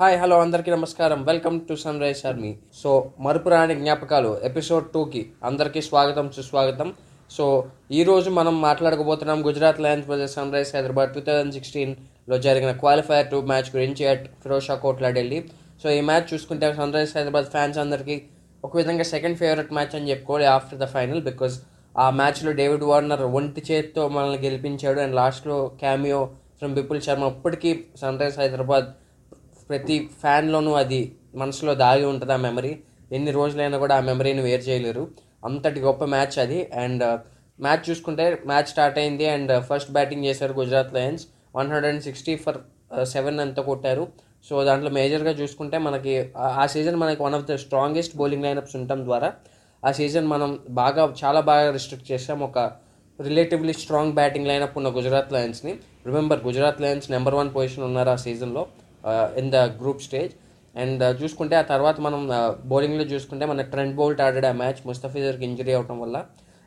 Hi hello అందరికీ నమస్కారం. Welcome to Sunrise Army. So మరుపురాని జ్ఞాపకాలు ఎపిసోడ్ టూకి అందరికీ స్వాగతం సుస్వాగతం. సో ఈ రోజు మనం మాట్లాడకపోతున్నాం Gujarat Lions versus Sunrise Hyderabad two thousand సిక్స్టీన్లో జరిగిన క్వాలిఫైర్ టూ మ్యాచ్ గురించి అట్ ఫిరోషా కోట్లా ఢిల్లీ సో ఈ మ్యాచ్ చూసుకుంటే సన్ రైజ్ హైదరాబాద్ ఫ్యాన్స్ అందరికీ ఒక విధంగా సెకండ్ ఫేవరెట్ మ్యాచ్ అని చెప్పుకోవాలి ఆఫ్టర్ ద ఫైనల్ బికాజ్ ఆ మ్యాచ్లో డేవిడ్ వార్నర్ ఒంటి చేతితో మనల్ని గెలిపించాడు. అండ్ లాస్ట్లో క్యామియో ఫ్రమ్ బిపుల్ శర్మ ఇప్పటికీ సన్ రైజ్ హైదరాబాద్ ప్రతి ఫ్యాన్లోనూ అది మనసులో దాగి ఉంటుంది ఆ మెమరీ ఎన్ని రోజులైనా కూడా ఆ మెమరీని వేరు చేయలేరు. అంతటి గొప్ప మ్యాచ్ అది. అండ్ uh, మ్యాచ్ చూసుకుంటే మ్యాచ్ స్టార్ట్ అయింది. అండ్ uh, ఫస్ట్ బ్యాటింగ్ చేశారు Gujarat Lions. One hundred and sixty for seven ఎంత కొట్టారు. సో దాంట్లో మేజర్గా చూసుకుంటే మనకి ఆ- ఆ సీజన్ మనకి one of the strongest bowling lineups ఉండటం ద్వారా ఆ సీజన్ మనం బాగా చాలా బాగా రిస్ట్రిక్ట్ చేసాం ఒక రిలేటివ్లీ స్ట్రాంగ్ బ్యాటింగ్ లైనప్ ఉన్న Gujarat లయన్స్ని. Remember Gujarat Lions number one position ఉన్నారు ఆ సీజన్లో in the group stage and చూసుకుంటే ఆ తర్వాత మనం uh, బౌలింగ్లో చూసుకుంటే మన ట్రెండ్ బౌల్ట్ ఆడాడు ఆ మ్యాచ్. ముస్తఫిజర్కి ఇంజరీ అవటం వల్ల.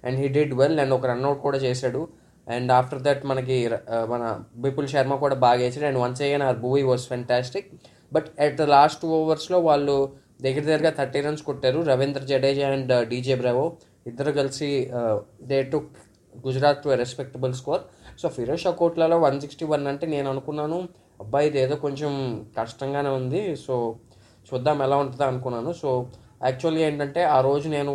And he did well and ఒక రన్అట్ కూడా చేశాడు. అండ్ ఆఫ్టర్ దట్ మనకి uh, మన బిపుల్ శర్మ కూడా బాగా వేసాడు. And once again R Bhuvi was fantastic but at the last ఓవర్స్లో వాళ్ళు దగ్గర దగ్గరగా థర్టీ రన్స్ కొట్టారు. Ravindra Jadeja and DJ Bravo ఇద్దరు కలిసి they took Gujarat to respectable score so Feroz Shah కోట్లలో వన్ సిక్స్టీ వన్ అంటే నేను అనుకున్నాను. అబ్బాయి ఇది ఏదో కొంచెం కష్టంగానే ఉంది. సో చూద్దాం ఎలా ఉంటుందో అనుకున్నాను. సో యాక్చువల్లీ ఏంటంటే ఆ రోజు నేను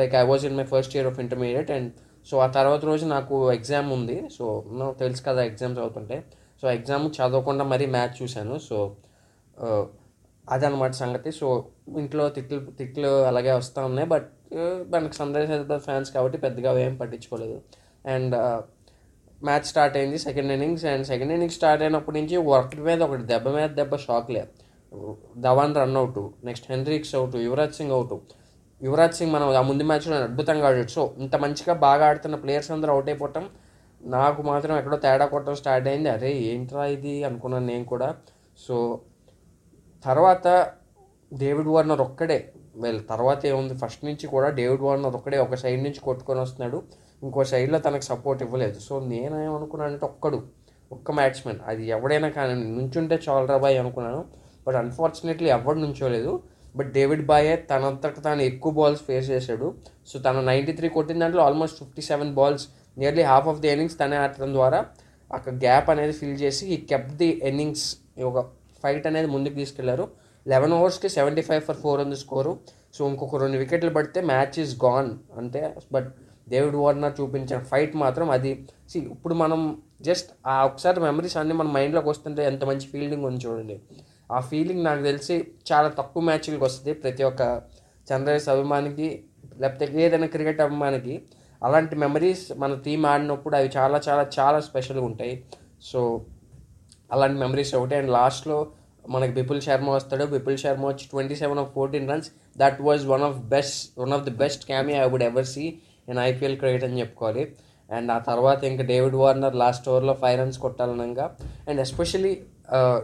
like I was in my first year of intermediate and so ఆ తర్వాత రోజు నాకు ఎగ్జామ్ ఉంది. సో నాకు తెలుసు కదా ఎగ్జామ్స్ అవుతుంటే సో ఎగ్జామ్ చదవకుండా మరీ మ్యాచ్ చూశాను. సో అదనమాట సంగతి. సో ఇంట్లో తిట్లు తిట్లు అలాగే వస్తూ ఉన్నాయి. బట్ మనకు సన్ రైజ్ హైదరాబాద్ ఫ్యాన్స్ కాబట్టి పెద్దగా ఏం పట్టించుకోలేదు. అండ్ మ్యాచ్ స్టార్ట్ అయింది second innings and second innings start అయినప్పటి నుంచి ఒకటి మీద ఒకటి దెబ్బ మీద దెబ్బ షాక్లే Dhawan run out next Henriques out Yuvraj Singh out. Yuvraj Singh మనం ఆ ముందు మ్యాచ్లో అద్భుతంగా ఆడాడు. సో ఇంత మంచిగా బాగా ఆడుతున్న ప్లేయర్స్ అందరూ అవుట్ అయిపోవటం నాకు మాత్రం ఎక్కడో తేడా కొట్టడం స్టార్ట్ అయింది. అరే ఏంట్రా ఇది అనుకున్నాను నేను కూడా. సో తర్వాత డేవిడ్ వార్నర్ ఒక్కడే. వెల్ తర్వాత ఏముంది? ఫస్ట్ నుంచి కూడా డేవిడ్ వార్నర్ ఒక్కడే ఒక సైడ్ నుంచి కొట్టుకొని వస్తున్నాడు. ఇంకో సైడ్లో తనకు సపోర్ట్ ఇవ్వలేదు. సో నేనేమనుకున్నానంటే ఒక్కడు ఒక్క మ్యాచ్మెన్ అది ఎవడైనా కానీ నుంచుంటే చాలరా బాయ్ అనుకున్నాను. బట్ అన్ఫార్చునేట్లీ ఎవడు నుంచోలేదు. బట్ డేవిడ్ బాయే తనంతట తాను ఎక్కువ బాల్స్ ఫేస్ చేశాడు. సో తను నైంటీ త్రీ కొట్టిన దాంట్లో almost fifty seven balls nearly half of the innings తనే ఆడటం ద్వారా అక్కడ గ్యాప్ అనేది ఫిల్ చేసి ఈ కెప్ ది ఇన్నింగ్స్ ఒక ఫైట్ అనేది ముందుకు తీసుకెళ్ళారు. లెవెన్ ఓవర్స్కి సెవెంటీ ఫైవ్ ఫర్ ఫోర్ ఉంది స్కోరు సో ఇంకొక రెండు వికెట్లు పడితే మ్యాచ్ ఈస్ గాన్ అంతే. బట్ డేవిడ్ వార్నర్ చూపించిన ఫైట్ మాత్రం అది. సి ఇప్పుడు మనం జస్ట్ ఆ ఒకసారి మెమరీస్ అన్నీ మన మైండ్లోకి వస్తుంటే ఎంత మంచి ఫీల్డింగ్ ఉంది చూడండి. ఆ ఫీలింగ్ నాకు తెలిసి చాలా తక్కువ మ్యాచ్లకు వస్తుంది ప్రతి ఒక్క సన్రైజర్స్ అభిమానికి లేకపోతే ఏదైనా క్రికెట్ అభిమానికి. అలాంటి మెమరీస్ మన టీం ఆడినప్పుడు అవి చాలా చాలా చాలా స్పెషల్గా ఉంటాయి. సో అలాంటి మెమరీస్ ఒకటి. అండ్ లాస్ట్లో మనకి బిపుల్ శర్మ వస్తాడు. బిపుల్ శర్మ వచ్చి twenty seven off fourteen runs that was one of best one of the best cameo I would ever see in IPL cricket అని చెప్పుకోవాలి. అండ్ ఆ తర్వాత ఇంకా డేవిడ్ వార్నర్ లాస్ట్ ఓవర్లో ఫైవ్ రన్స్ కొట్టాలనగా. అండ్ ఎస్పెషలీ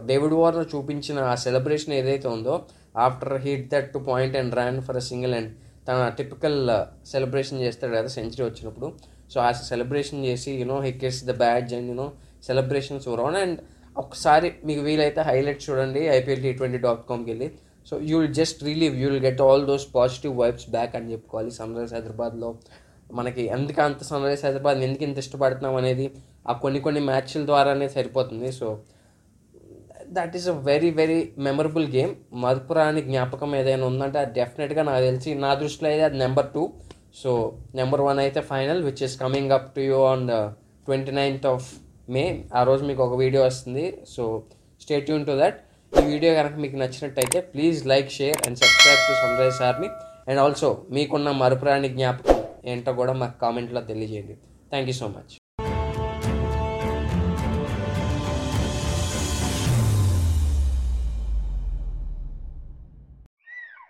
డేవిడ్ వార్నర్ చూపించిన ఆ celebration ఏదైతే ఉందో after hit that to point and run for a single and తన టిపికల్ సెలబ్రేషన్ చేస్తాడు కదా సెంచరీ వచ్చినప్పుడు. సో ఆ సెలబ్రేషన్ చేసి you know he the badge and you know celebrations around and ఒకసారి మీకు వీలైతే హైలైట్ చూడండి ఐపీఎల్ టీ ట్వంటీ డాట్ కామ్కి వెళ్ళి. So you will just relive you will get all those positive vibes back అని చెప్పుకోవాలి సన్ రైజ్ హైదరాబాద్లో. మనకి ఎందుకు అంత సన్ రైజ్ హైదరాబాద్ ఎందుకు ఇంత ఇష్టపడుతున్నాం అనేది ఆ కొన్ని కొన్ని మ్యాచ్ల ద్వారానే సరిపోతుంది. So that is a very very memorable game మరపురాని జ్ఞాపకం ఏదైనా ఉందంటే అది డెఫినెట్గా నాకు తెలిసి నా దృష్టిలో అయితే అది number two so number one అయితే final which is coming up to you on twenty ninth of May ఆ రోజు మీకు ఒక వీడియో వస్తుంది. సో స్టేట్ యూన్ టు దట్ ఈ వీడియో కనుక మీకు నచ్చినట్టయితే please like share and subscribe to Sunrise Army and also మీకున్న మరపురాని జ్ఞాపకం ఏంటో కూడా మాకు కామెంట్లో తెలియజేయండి. Thank you so much